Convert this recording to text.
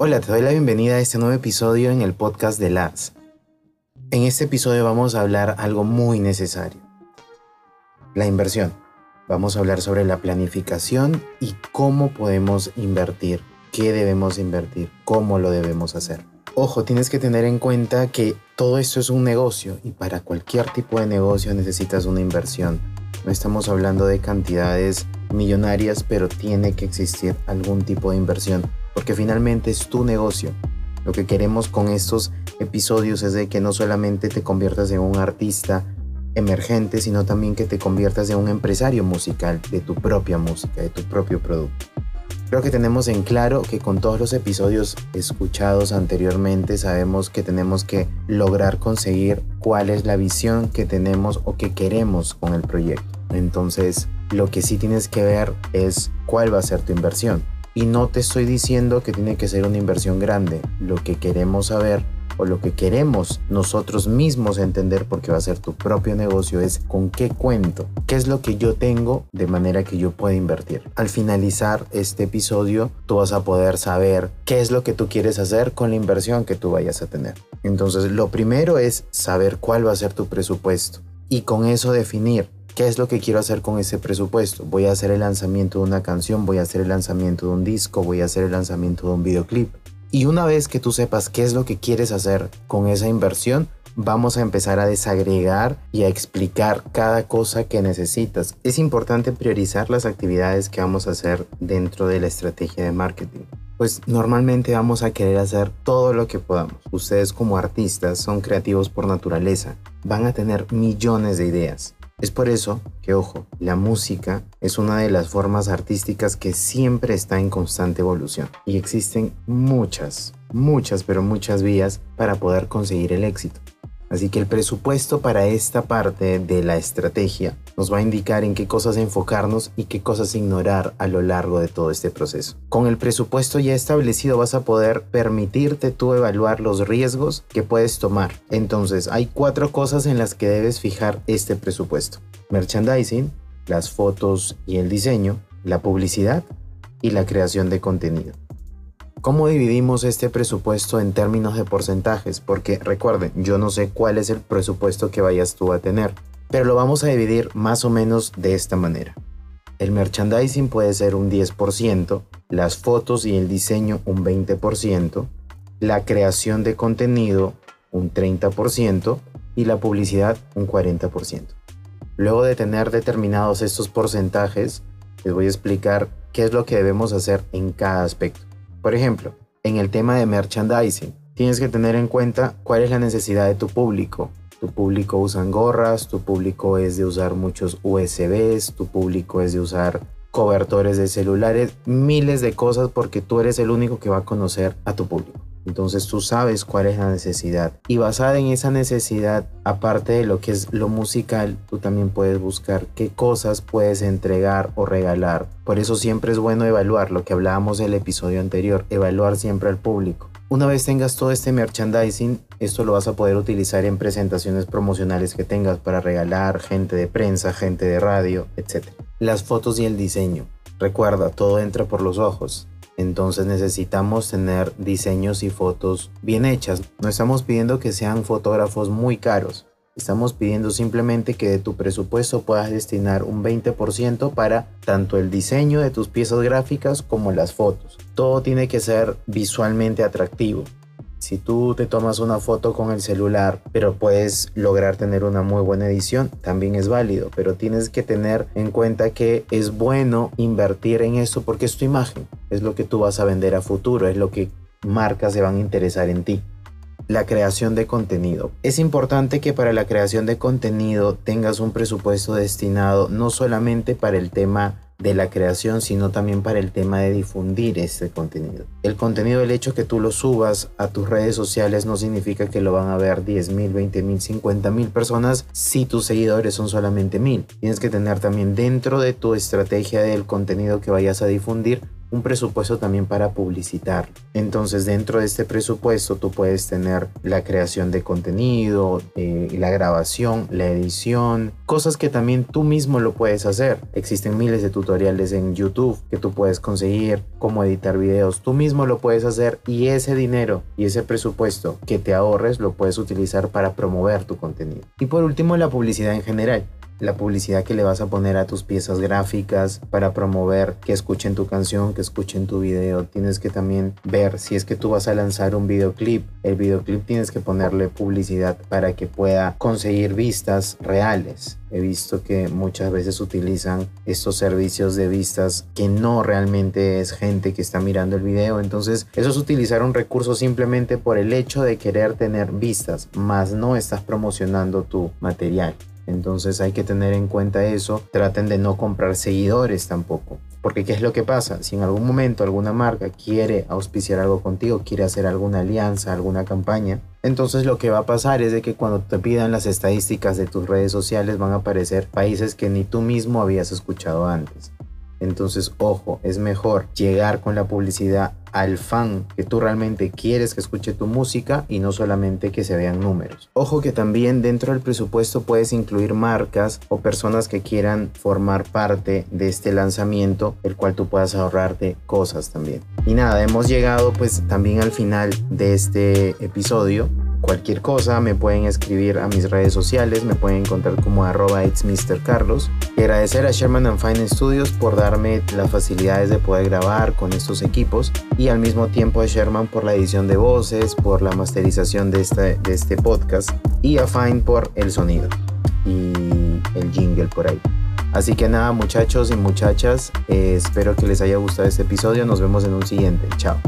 Hola, te doy la bienvenida a este nuevo episodio en el podcast de LAS. En este episodio vamos a hablar algo muy necesario. La inversión. Vamos a hablar sobre la planificación y cómo podemos invertir, qué debemos invertir, cómo lo debemos hacer. Ojo, tienes que tener en cuenta que todo esto es un negocio y para cualquier tipo de negocio necesitas una inversión. No estamos hablando de cantidades millonarias, pero tiene que existir algún tipo de inversión porque finalmente es tu negocio. Lo que queremos con estos episodios es de que no solamente te conviertas en un artista emergente, sino también que te conviertas en un empresario musical de tu propia música, de tu propio producto. Creo que tenemos en claro que con todos los episodios escuchados anteriormente sabemos que tenemos que lograr conseguir cuál es la visión que tenemos o que queremos con el proyecto. Entonces, lo que sí tienes que ver es cuál va a ser tu inversión. Y no te estoy diciendo que tiene que ser una inversión grande. Lo que queremos saber o lo que queremos nosotros mismos entender porque va a ser tu propio negocio es con qué cuento, qué es lo que yo tengo de manera que yo pueda invertir. Al finalizar este episodio, tú vas a poder saber qué es lo que tú quieres hacer con la inversión que tú vayas a tener. Entonces, lo primero es saber cuál va a ser tu presupuesto y con eso definir ¿Qué es lo que quiero hacer con ese presupuesto? Voy a hacer el lanzamiento de una canción, voy a hacer el lanzamiento de un disco, voy a hacer el lanzamiento de un videoclip. Y una vez que tú sepas qué es lo que quieres hacer con esa inversión, vamos a empezar a desagregar y a explicar cada cosa que necesitas. Es importante priorizar las actividades que vamos a hacer dentro de la estrategia de marketing. Pues normalmente vamos a querer hacer todo lo que podamos. Ustedes como artistas son creativos por naturaleza. Van a tener millones de ideas. Es por eso que, ojo, la música es una de las formas artísticas que siempre está en constante evolución y existen muchas, muchas, pero muchas vías para poder conseguir el éxito. Así que el presupuesto para esta parte de la estrategia nos va a indicar en qué cosas enfocarnos y qué cosas ignorar a lo largo de todo este proceso. Con el presupuesto ya establecido vas a poder permitirte tú evaluar los riesgos que puedes tomar. Entonces hay cuatro cosas en las que debes fijar este presupuesto. Merchandising, las fotos y el diseño, la publicidad y la creación de contenido. ¿Cómo dividimos este presupuesto en términos de porcentajes? Porque recuerden, yo no sé cuál es el presupuesto que vayas tú a tener, pero lo vamos a dividir más o menos de esta manera. El merchandising puede ser un 10%, las fotos y el diseño un 20%, la creación de contenido un 30% y la publicidad un 40%. Luego de tener determinados estos porcentajes, les voy a explicar qué es lo que debemos hacer en cada aspecto. Por ejemplo, en el tema de merchandising, tienes que tener en cuenta cuál es la necesidad de tu público. Tu público usa gorras, tu público es de usar muchos USBs, tu público es de usar cobertores de celulares, miles de cosas porque tú eres el único que va a conocer a tu público. Entonces tú sabes cuál es la necesidad. Y basada en esa necesidad, aparte de lo que es lo musical, tú también puedes buscar qué cosas puedes entregar o regalar. Por eso siempre es bueno evaluar lo que hablábamos en el episodio anterior, evaluar siempre al público. Una vez tengas todo este merchandising, esto lo vas a poder utilizar en presentaciones promocionales que tengas para regalar, gente de prensa, gente de radio, etc. Las fotos y el diseño. Recuerda, todo entra por los ojos. Entonces necesitamos tener diseños y fotos bien hechas. No estamos pidiendo que sean fotógrafos muy caros. Estamos pidiendo simplemente que de tu presupuesto puedas destinar un 20% para tanto el diseño de tus piezas gráficas como las fotos. Todo tiene que ser visualmente atractivo. Si tú te tomas una foto con el celular, pero puedes lograr tener una muy buena edición, también es válido, pero tienes que tener en cuenta que es bueno invertir en esto porque es tu imagen, es lo que tú vas a vender a futuro, es lo que marcas se van a interesar en ti. La creación de contenido. Es importante que para la creación de contenido tengas un presupuesto destinado no solamente para el tema de la creación, sino también para el tema de difundir este contenido. El contenido, el hecho que tú lo subas a tus redes sociales no significa que lo van a ver 10 mil, 20 mil, 50 mil personas si tus seguidores son solamente mil. Tienes que tener también dentro de tu estrategia del contenido que vayas a difundir un presupuesto también para publicitar. Entonces dentro de este presupuesto tú puedes tener la creación de contenido, eh, la grabación, la edición, cosas que también tú mismo lo puedes hacer. Existen miles de tutoriales en YouTube que tú puedes conseguir cómo editar videos. Tú mismo lo puedes hacer y ese dinero y ese presupuesto que te ahorres lo puedes utilizar para promover tu contenido. Y por último la publicidad en general la publicidad que le vas a poner a tus piezas gráficas para promover que escuchen tu canción, que escuchen tu video. Tienes que también ver si es que tú vas a lanzar un videoclip. El videoclip tienes que ponerle publicidad para que pueda conseguir vistas reales. He visto que muchas veces utilizan estos servicios de vistas que no realmente es gente que está mirando el video. Entonces, eso es utilizar un recurso simplemente por el hecho de querer tener vistas, más no estás promocionando tu material. Entonces hay que tener en cuenta eso. Traten de no comprar seguidores tampoco. Porque ¿qué es lo que pasa? Si en algún momento alguna marca quiere auspiciar algo contigo, quiere hacer alguna alianza, alguna campaña, entonces lo que va a pasar es de que cuando te pidan las estadísticas de tus redes sociales van a aparecer países que ni tú mismo habías escuchado antes. Entonces, ojo, es mejor llegar con la publicidad al fan que tú realmente quieres que escuche tu música y no solamente que se vean números. Ojo que también dentro del presupuesto puedes incluir marcas o personas que quieran formar parte de este lanzamiento, el cual tú puedas ahorrarte cosas también. Y nada, hemos llegado pues también al final de este episodio. Cualquier cosa me pueden escribir a mis redes sociales, me pueden encontrar como arroba. Carlos. Agradecer a Sherman and Fine Studios por darme las facilidades de poder grabar con estos equipos y al mismo tiempo a Sherman por la edición de voces, por la masterización de este, de este podcast y a Fine por el sonido y el jingle por ahí. Así que nada muchachos y muchachas, eh, espero que les haya gustado este episodio, nos vemos en un siguiente, chao.